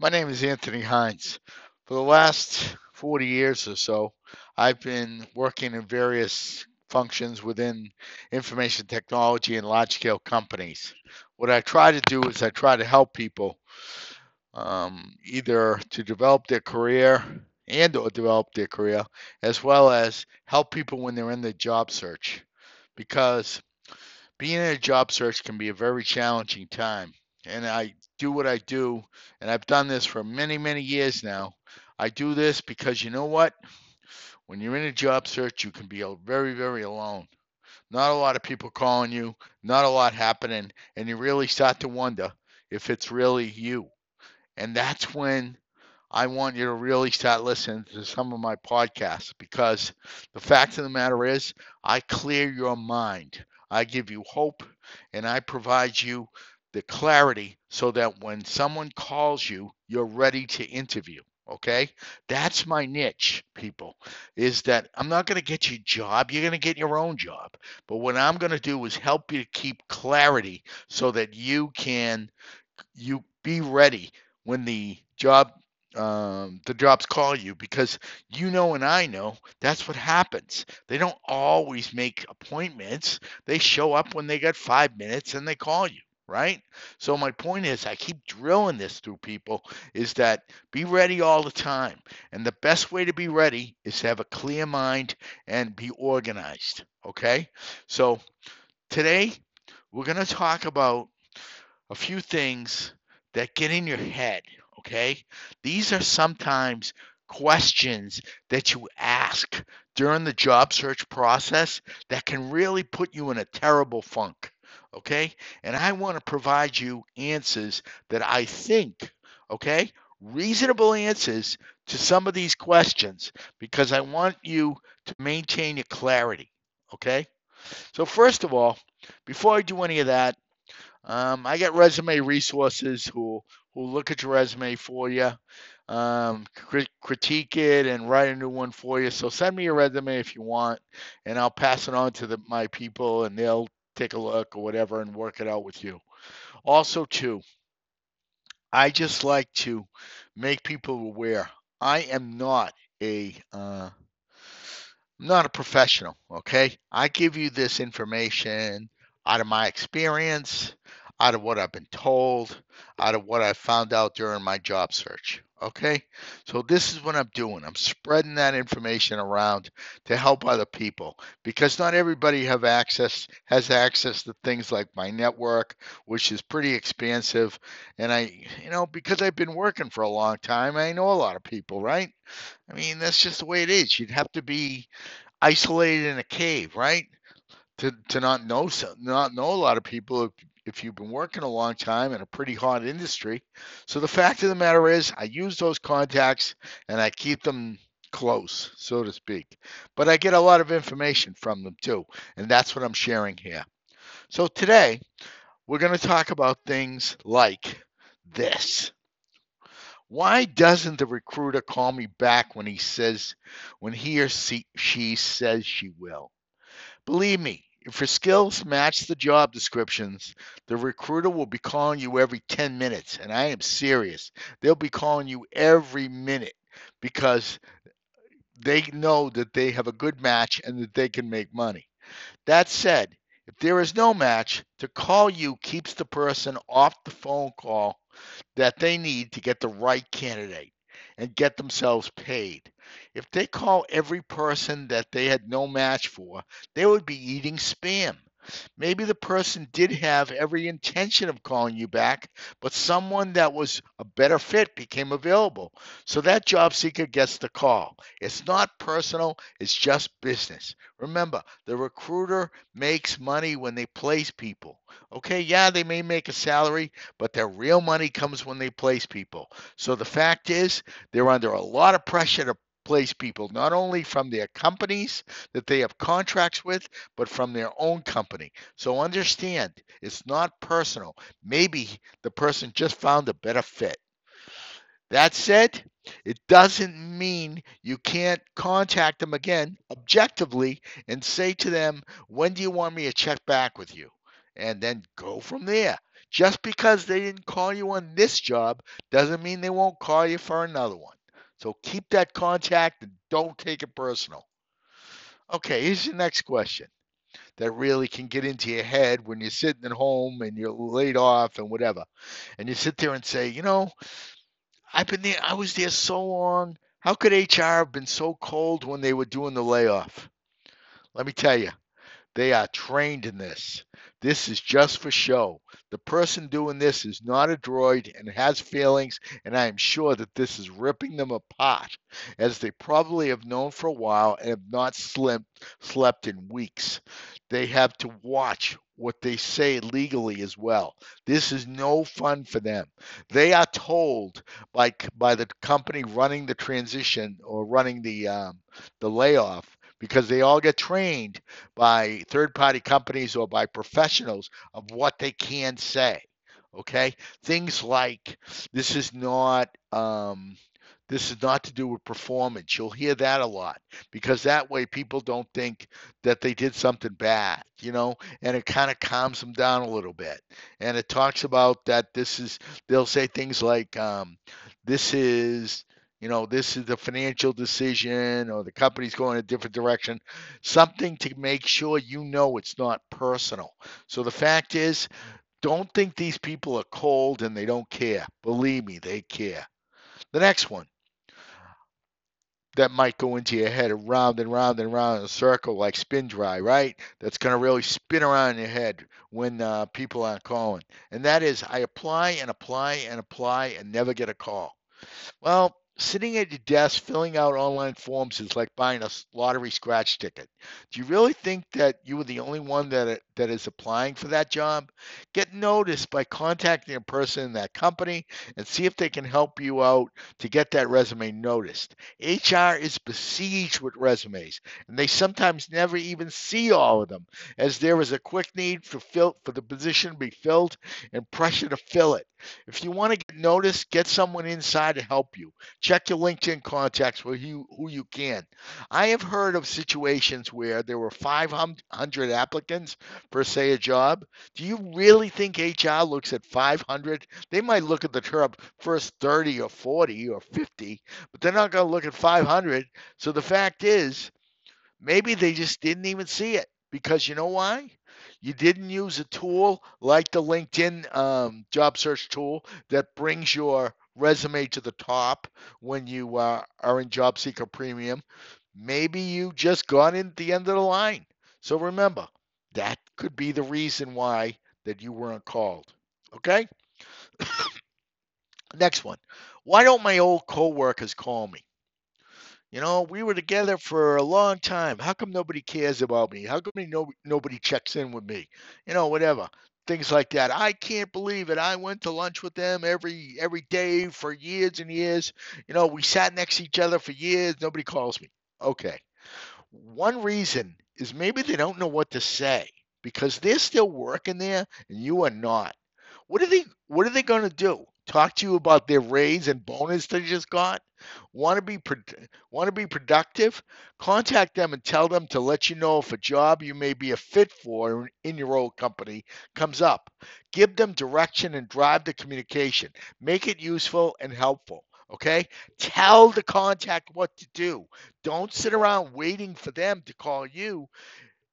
My name is Anthony Hines. For the last 40 years or so, I've been working in various functions within information technology and large scale companies. What I try to do is I try to help people um, either to develop their career and or develop their career as well as help people when they're in the job search because being in a job search can be a very challenging time and I do what I do, and I've done this for many, many years now. I do this because you know what? When you're in a job search, you can be very, very alone. Not a lot of people calling you, not a lot happening, and you really start to wonder if it's really you. And that's when I want you to really start listening to some of my podcasts because the fact of the matter is, I clear your mind. I give you hope and I provide you the clarity so that when someone calls you, you're ready to interview. Okay, that's my niche, people. Is that I'm not going to get you a job, you're going to get your own job. But what I'm going to do is help you to keep clarity so that you can you be ready when the job um, the jobs call you because you know and I know that's what happens. They don't always make appointments. They show up when they got five minutes and they call you right? So my point is I keep drilling this through people is that be ready all the time. And the best way to be ready is to have a clear mind and be organized, okay? So today we're going to talk about a few things that get in your head, okay? These are sometimes questions that you ask during the job search process that can really put you in a terrible funk okay? And I want to provide you answers that I think, okay, reasonable answers to some of these questions because I want you to maintain your clarity, okay? So, first of all, before I do any of that, um, I get resume resources who who look at your resume for you, um, crit- critique it, and write a new one for you. So send me your resume if you want, and I'll pass it on to the, my people, and they'll take a look or whatever and work it out with you. Also, too, I just like to make people aware I am not a uh, not a professional. Okay, I give you this information out of my experience, out of what I've been told, out of what I found out during my job search. Okay, so this is what I'm doing. I'm spreading that information around to help other people because not everybody have access has access to things like my network, which is pretty expansive. And I, you know, because I've been working for a long time, I know a lot of people, right? I mean, that's just the way it is. You'd have to be isolated in a cave, right? To, to not know so not know a lot of people if you've been working a long time in a pretty hot industry. So the fact of the matter is, I use those contacts and I keep them close, so to speak. But I get a lot of information from them too, and that's what I'm sharing here. So today, we're going to talk about things like this. Why doesn't the recruiter call me back when he says, when he or she says she will? Believe me, if your skills match the job descriptions, the recruiter will be calling you every 10 minutes. And I am serious. They'll be calling you every minute because they know that they have a good match and that they can make money. That said, if there is no match, to call you keeps the person off the phone call that they need to get the right candidate and get themselves paid. If they call every person that they had no match for, they would be eating spam. Maybe the person did have every intention of calling you back, but someone that was a better fit became available. So that job seeker gets the call. It's not personal, it's just business. Remember, the recruiter makes money when they place people. Okay, yeah, they may make a salary, but their real money comes when they place people. So the fact is, they're under a lot of pressure to place people, not only from their companies that they have contracts with, but from their own company. So understand, it's not personal. Maybe the person just found a better fit. That said, it doesn't mean you can't contact them again objectively and say to them, When do you want me to check back with you? And then go from there. Just because they didn't call you on this job doesn't mean they won't call you for another one. So keep that contact and don't take it personal. Okay, here's the next question that really can get into your head when you're sitting at home and you're laid off and whatever. And you sit there and say, you know, I've been there, I was there so long. How could HR have been so cold when they were doing the layoff? Let me tell you, they are trained in this. This is just for show. The person doing this is not a droid and has feelings, and I am sure that this is ripping them apart, as they probably have known for a while and have not slept, slept in weeks. They have to watch what they say legally as well. This is no fun for them. They are told by by the company running the transition or running the um, the layoff because they all get trained by third party companies or by professionals of what they can say. Okay, things like this is not um, this is not to do with performance. You'll hear that a lot because that way people don't think that they did something bad, you know, and it kind of calms them down a little bit. And it talks about that this is, they'll say things like, um, this is, you know, this is the financial decision or the company's going a different direction, something to make sure you know it's not personal. So the fact is, don't think these people are cold and they don't care. Believe me, they care. The next one that might go into your head around and round and round in a circle like spin dry, right? That's going to really spin around in your head when uh, people aren't calling. And that is, I apply and apply and apply and never get a call. Well, sitting at your desk filling out online forms is like buying a lottery scratch ticket. Do you really think that you are the only one that uh, that is applying for that job? Get noticed by contacting a person in that company and see if they can help you out to get that resume noticed. HR is besieged with resumes, and they sometimes never even see all of them, as there is a quick need for fill, for the position to be filled and pressure to fill it. If you want to get noticed, get someone inside to help you. Check your LinkedIn contacts with you, who you can. I have heard of situations where there were 500 applicants for, say, a job. Do you really think HR looks at 500? They might look at the first 30 or 40 or 50, but they're not going to look at 500. So the fact is, maybe they just didn't even see it because you know why? You didn't use a tool like the LinkedIn um, job search tool that brings your resume to the top when you uh, are in Job Seeker Premium. Maybe you just got in at the end of the line. So remember, that could be the reason why that you weren't called. Okay? Next one. Why don't my old coworkers call me? You know, we were together for a long time. How come nobody cares about me? How come no, nobody checks in with me? You know, whatever. Things like that. I can't believe it. I went to lunch with them every every day for years and years. You know, we sat next to each other for years. Nobody calls me. Okay. One reason is maybe they don't know what to say because they're still working there and you are not. What are they what are they going to do? Talk to you about their raise and bonus they just got, want to be want to be productive, contact them and tell them to let you know if a job you may be a fit for in your old company comes up. Give them direction and drive the communication. Make it useful and helpful. Okay? Tell the contact what to do. Don't sit around waiting for them to call you.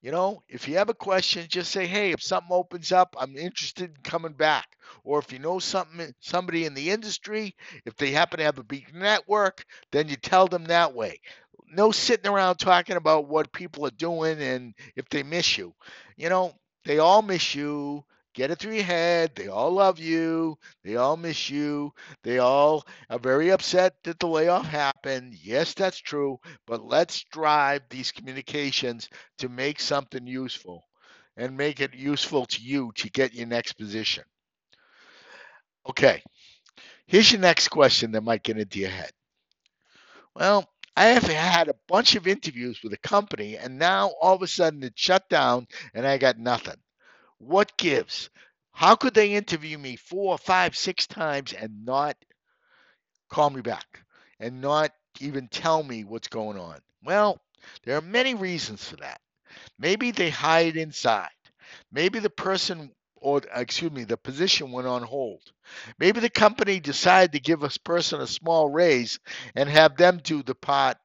You know, if you have a question, just say, "Hey, if something opens up, I'm interested in coming back." Or if you know something, somebody in the industry, if they happen to have a big network, then you tell them that way. No sitting around talking about what people are doing and if they miss you. You know, they all miss you. Get it through your head. They all love you. They all miss you. They all are very upset that the layoff happened. Yes, that's true. But let's drive these communications to make something useful and make it useful to you to get your next position. Okay, here's your next question that might get into your head. Well, I have had a bunch of interviews with a company, and now all of a sudden it shut down and I got nothing. What gives? How could they interview me four, five, six times and not call me back and not even tell me what's going on? Well, there are many reasons for that. Maybe they hide inside. Maybe the person or excuse me, the position went on hold. Maybe the company decided to give a person a small raise and have them do the part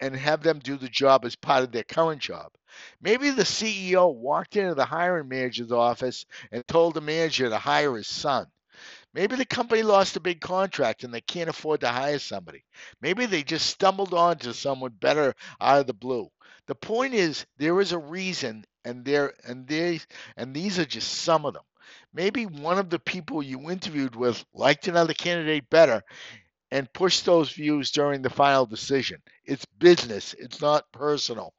and have them do the job as part of their current job. Maybe the CEO walked into the hiring manager's office and told the manager to hire his son. Maybe the company lost a big contract and they can't afford to hire somebody. Maybe they just stumbled onto someone better out of the blue. The point is there is a reason and there and these and these are just some of them. Maybe one of the people you interviewed with liked another candidate better and push those views during the final decision. It's business, it's not personal.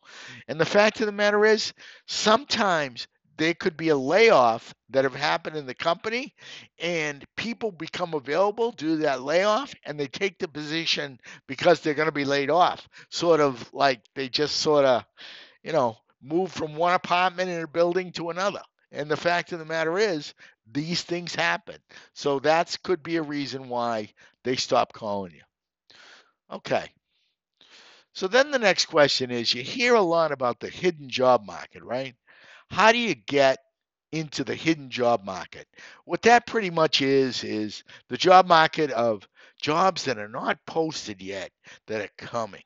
And the fact of the matter is, sometimes there could be a layoff that have happened in the company and people become available due to that layoff and they take the position because they're going to be laid off sort of like they just sort of you know move from one apartment in a building to another and the fact of the matter is these things happen so that could be a reason why they stop calling you okay so then the next question is you hear a lot about the hidden job market right how do you get into the hidden job market? What that pretty much is, is the job market of jobs that are not posted yet that are coming.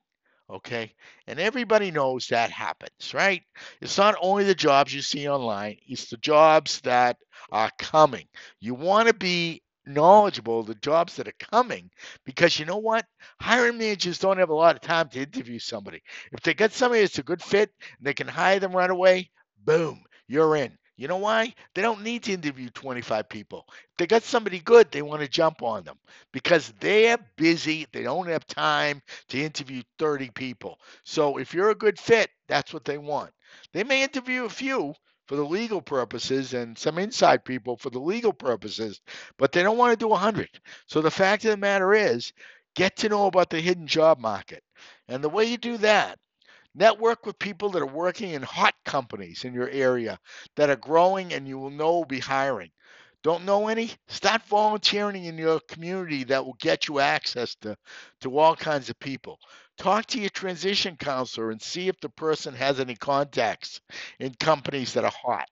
Okay. And everybody knows that happens, right? It's not only the jobs you see online, it's the jobs that are coming. You want to be knowledgeable the jobs that are coming because you know what? Hiring managers don't have a lot of time to interview somebody. If they get somebody that's a good fit and they can hire them right away, boom, you're in. You know why? They don't need to interview 25 people. If they got somebody good, they want to jump on them because they're busy. They don't have time to interview 30 people. So if you're a good fit, that's what they want. They may interview a few for the legal purposes and some inside people for the legal purposes, but they don't want to do 100. So the fact of the matter is, get to know about the hidden job market. And the way you do that Network with people that are working in hot companies in your area that are growing and you will know will be hiring. Don't know any? Start volunteering in your community that will get you access to, to all kinds of people. Talk to your transition counselor and see if the person has any contacts in companies that are hot.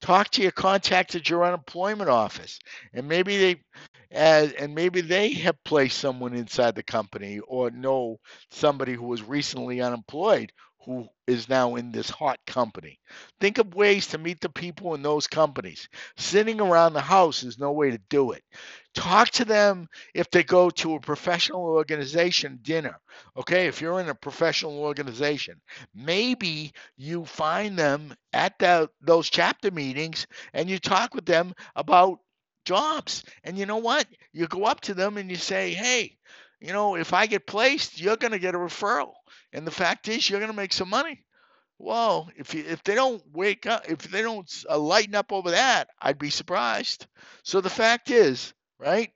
Talk to your contacts at your unemployment office, and maybe they, as, and maybe they have placed someone inside the company or know somebody who was recently unemployed who is now in this hot company. Think of ways to meet the people in those companies. Sitting around the house is no way to do it. Talk to them if they go to a professional organization dinner. Okay, if you're in a professional organization, maybe you find them at the, those chapter meetings and you talk with them about jobs. And you know what? You go up to them and you say, hey, you know, if I get placed, you're going to get a referral. And the fact is, you're going to make some money. Well, if you, if they don't wake up, if they don't uh, lighten up over that, I'd be surprised. So the fact is, right?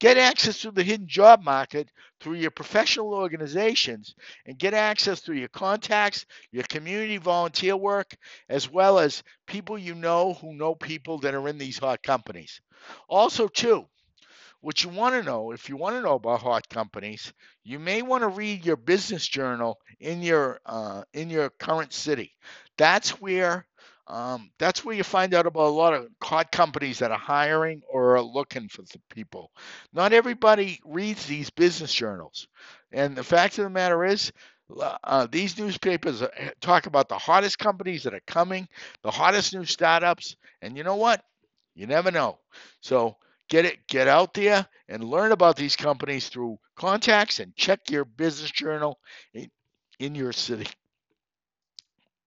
Get access to the hidden job market through your professional organizations and get access through your contacts, your community volunteer work, as well as people you know who know people that are in these hot companies. Also, too, what you want to know, if you want to know about hot companies, you may want to read your business journal in your uh, in your current city. That's where um, that's where you find out about a lot of hot companies that are hiring or are looking for people. Not everybody reads these business journals, and the fact of the matter is, uh, these newspapers uh, talk about the hottest companies that are coming, the hottest new startups, and you know what? You never know. So get it get out there and learn about these companies through contacts and check your business journal in, in your city.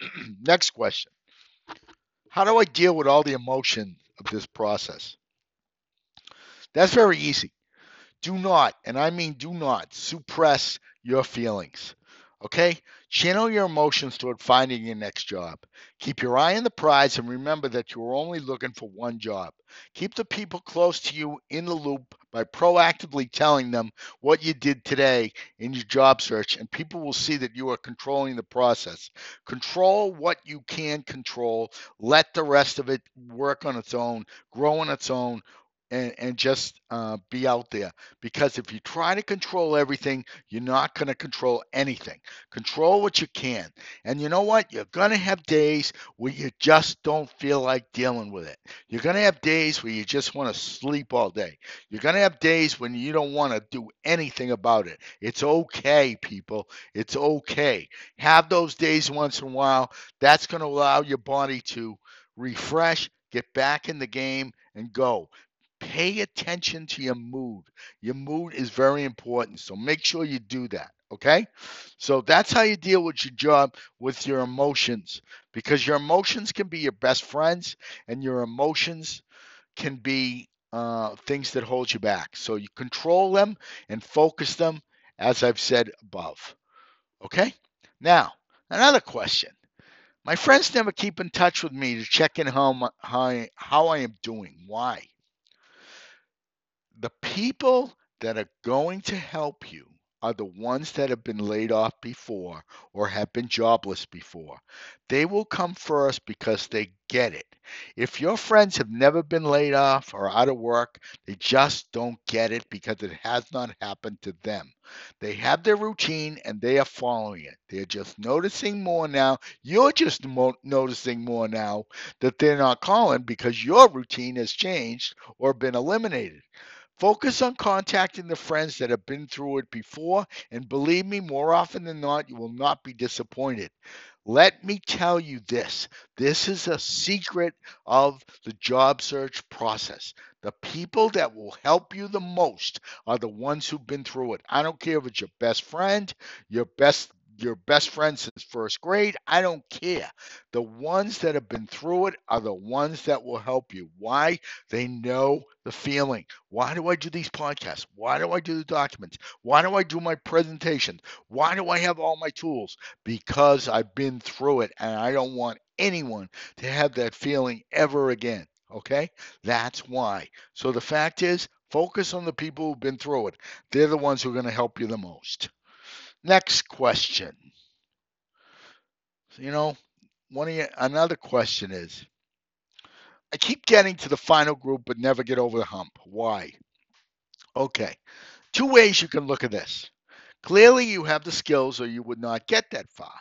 Next question. How do i deal with all the emotion of this process? That's very easy. Do not and i mean do not suppress your feelings Okay? Channel your emotions toward finding your next job. Keep your eye on the prize and remember that you are only looking for one job. Keep the people close to you in the loop by proactively telling them what you did today in your job search, and people will see that you are controlling the process. Control what you can control, let the rest of it work on its own, grow on its own. And, and just uh, be out there. Because if you try to control everything, you're not going to control anything. Control what you can. And you know what? You're going to have days where you just don't feel like dealing with it. You're going to have days where you just want to sleep all day. You're going to have days when you don't want to do anything about it. It's okay, people. It's okay. Have those days once in a while. That's going to allow your body to refresh, get back in the game, and go pay attention to your mood. Your mood is very important. So make sure you do that. Okay. So that's how you deal with your job, with your emotions, because your emotions can be your best friends and your emotions can be uh, things that hold you back. So you control them and focus them, as I've said above. Okay. Now, another question. My friends never keep in touch with me to check in how, how, I, how I am doing. Why? The people that are going to help you are the ones that have been laid off before or have been jobless before. They will come first because they get it. If your friends have never been laid off or out of work, they just don't get it because it has not happened to them. They have their routine and they are following it. They're just noticing more now. You're just mo- noticing more now that they're not calling because your routine has changed or been eliminated. Focus on contacting the friends that have been through it before, and believe me, more often than not, you will not be disappointed. Let me tell you this this is a secret of the job search process. The people that will help you the most are the ones who've been through it. I don't care if it's your best friend, your best your best friend since first grade. I don't care. The ones that have been through it are the ones that will help you. Why? They know the feeling. Why do I do these podcasts? Why do I do the documents? Why do I do my presentations? Why do I have all my tools? Because I've been through it and I don't want anyone to have that feeling ever again. Okay? That's why. So the fact is, focus on the people who've been through it. They're the ones who are going to help you the most. Next question. You know, one of you, another question is I keep getting to the final group but never get over the hump. Why? Okay. Two ways you can look at this. Clearly, you have the skills or you would not get that far.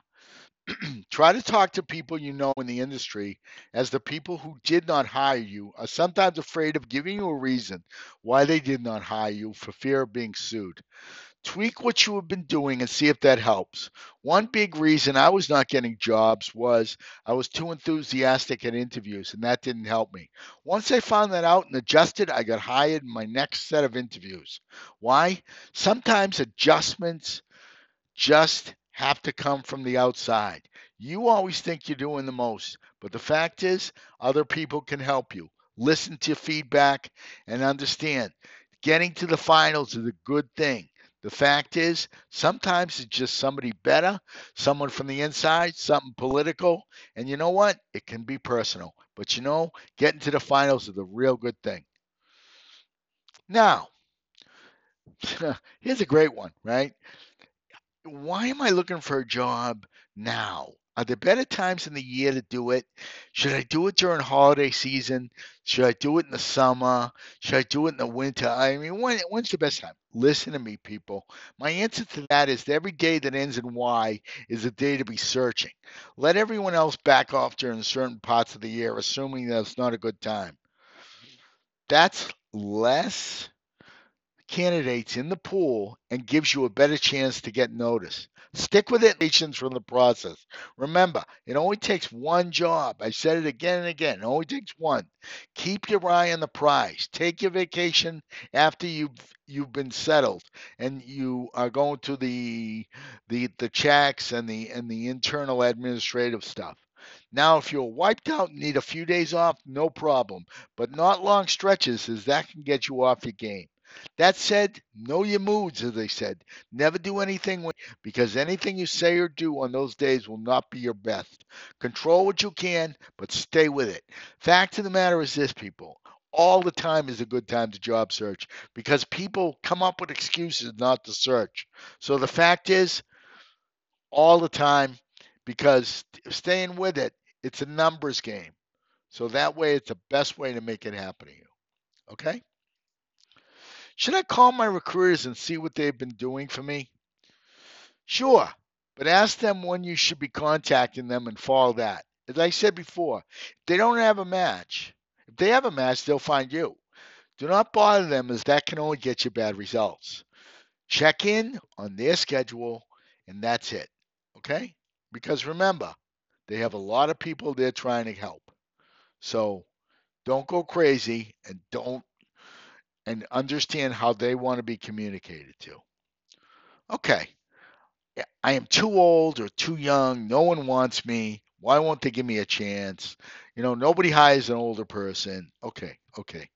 Try to talk to people you know in the industry, as the people who did not hire you are sometimes afraid of giving you a reason why they did not hire you for fear of being sued. Tweak what you have been doing and see if that helps. One big reason I was not getting jobs was I was too enthusiastic at interviews, and that didn't help me. Once I found that out and adjusted, I got hired in my next set of interviews. Why? Sometimes adjustments just have to come from the outside. You always think you're doing the most, but the fact is, other people can help you. Listen to feedback and understand. Getting to the finals is a good thing. The fact is, sometimes it's just somebody better, someone from the inside, something political. And you know what? It can be personal. But you know, getting to the finals is a real good thing. Now, here's a great one, right? Why am I looking for a job now? Are there better times in the year to do it? Should I do it during holiday season? Should I do it in the summer? Should I do it in the winter? I mean, when, when's the best time? Listen to me, people. My answer to that is that every day that ends in Y is a day to be searching. Let everyone else back off during certain parts of the year, assuming that it's not a good time. That's less candidates in the pool and gives you a better chance to get noticed. Stick with it, nations from the process. Remember, it only takes one job. I said it again and again. It only takes one. Keep your eye on the prize. Take your vacation after you've you've been settled and you are going to the the the checks and the and the internal administrative stuff. Now, if you're wiped out and need a few days off, no problem, but not long stretches, as that can get you off your game. That said, know your moods, as they said. Never do anything when, because anything you say or do on those days will not be your best. Control what you can, but stay with it. Fact of the matter is this, people. All the time is a good time to job search because people come up with excuses not to search. So the fact is, all the time, because staying with it, it's a numbers game. So that way, it's the best way to make it happen to you. Okay? Should I call my recruiters and see what they've been doing for me? Sure, but ask them when you should be contacting them and follow that. As I said before, if they don't have a match, if they have a match, they'll find you. Do not bother them as that can only get you bad results. Check in on their schedule and that's it. Okay? Because remember, they have a lot of people they're trying to help. So don't go crazy and don't and understand how they want to be communicated to. Okay. I am too old or too young. No one wants me. Why won't they give me a chance? You know, nobody hires an older person. Okay, okay.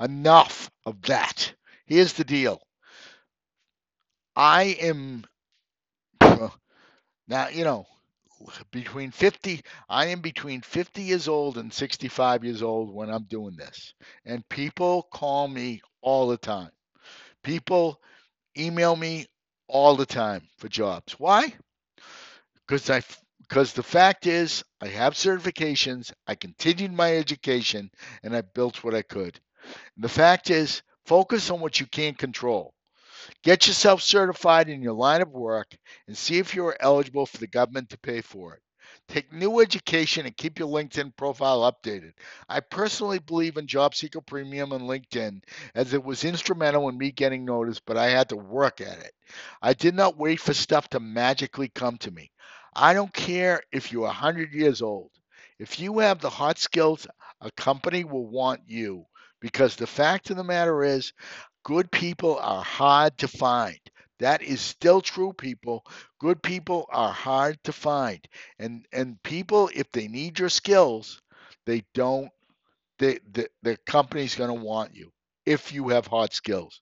Enough of that. Here's the deal. I am now, you know, between 50 I am between 50 years old and 65 years old when I'm doing this. And people call me all the time. People email me all the time for jobs. Why? Because I because the fact is I have certifications, I continued my education, and I built what I could. And the fact is, focus on what you can't control. Get yourself certified in your line of work and see if you are eligible for the government to pay for it. Take new education and keep your LinkedIn profile updated. I personally believe in Job Seeker Premium on LinkedIn as it was instrumental in me getting noticed, but I had to work at it. I did not wait for stuff to magically come to me. I don't care if you're 100 years old. If you have the hot skills, a company will want you because the fact of the matter is, good people are hard to find. That is still true, people. Good people are hard to find. And and people, if they need your skills, they don't they, the, the company's gonna want you if you have hot skills.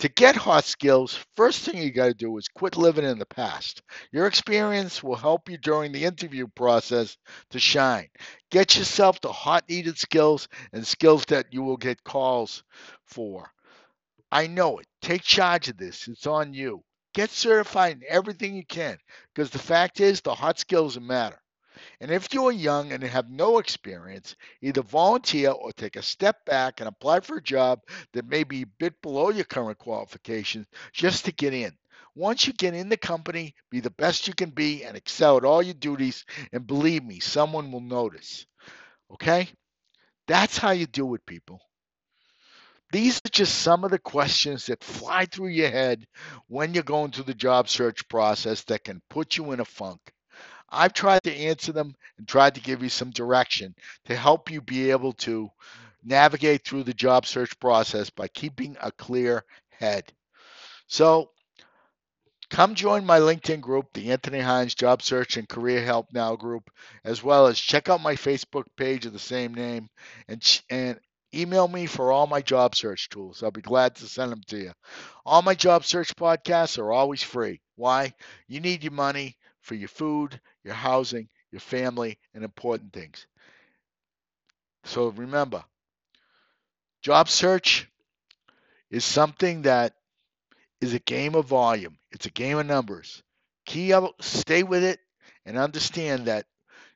To get hot skills, first thing you got to do is quit living in the past. Your experience will help you during the interview process to shine. Get yourself the hot needed skills and skills that you will get calls for. I know it. Take charge of this. It's on you. Get certified in everything you can because the fact is, the hot skills matter. And if you are young and have no experience, either volunteer or take a step back and apply for a job that may be a bit below your current qualifications just to get in. Once you get in the company, be the best you can be and excel at all your duties. And believe me, someone will notice. Okay? That's how you do it, people. These are just some of the questions that fly through your head when you're going through the job search process that can put you in a funk. I've tried to answer them and tried to give you some direction to help you be able to navigate through the job search process by keeping a clear head. So, come join my LinkedIn group, the Anthony Hines Job Search and Career Help Now group, as well as check out my Facebook page of the same name and and Email me for all my job search tools. I'll be glad to send them to you. All my job search podcasts are always free. Why? You need your money for your food, your housing, your family, and important things. So remember, job search is something that is a game of volume. It's a game of numbers. Key up, stay with it, and understand that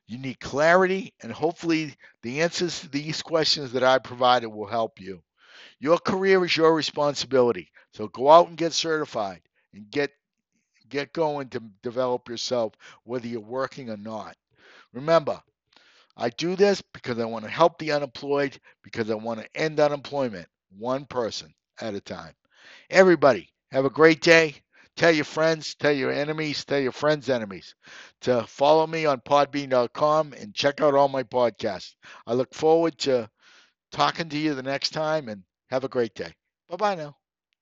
you need clarity, and hopefully, the answers to these questions that I provided will help you. Your career is your responsibility. So go out and get certified and get get going to develop yourself whether you're working or not. Remember, I do this because I want to help the unemployed because I want to end unemployment one person at a time. Everybody, have a great day. Tell your friends, tell your enemies, tell your friends' enemies to follow me on podbean.com and check out all my podcasts. I look forward to talking to you the next time and have a great day. Bye bye now.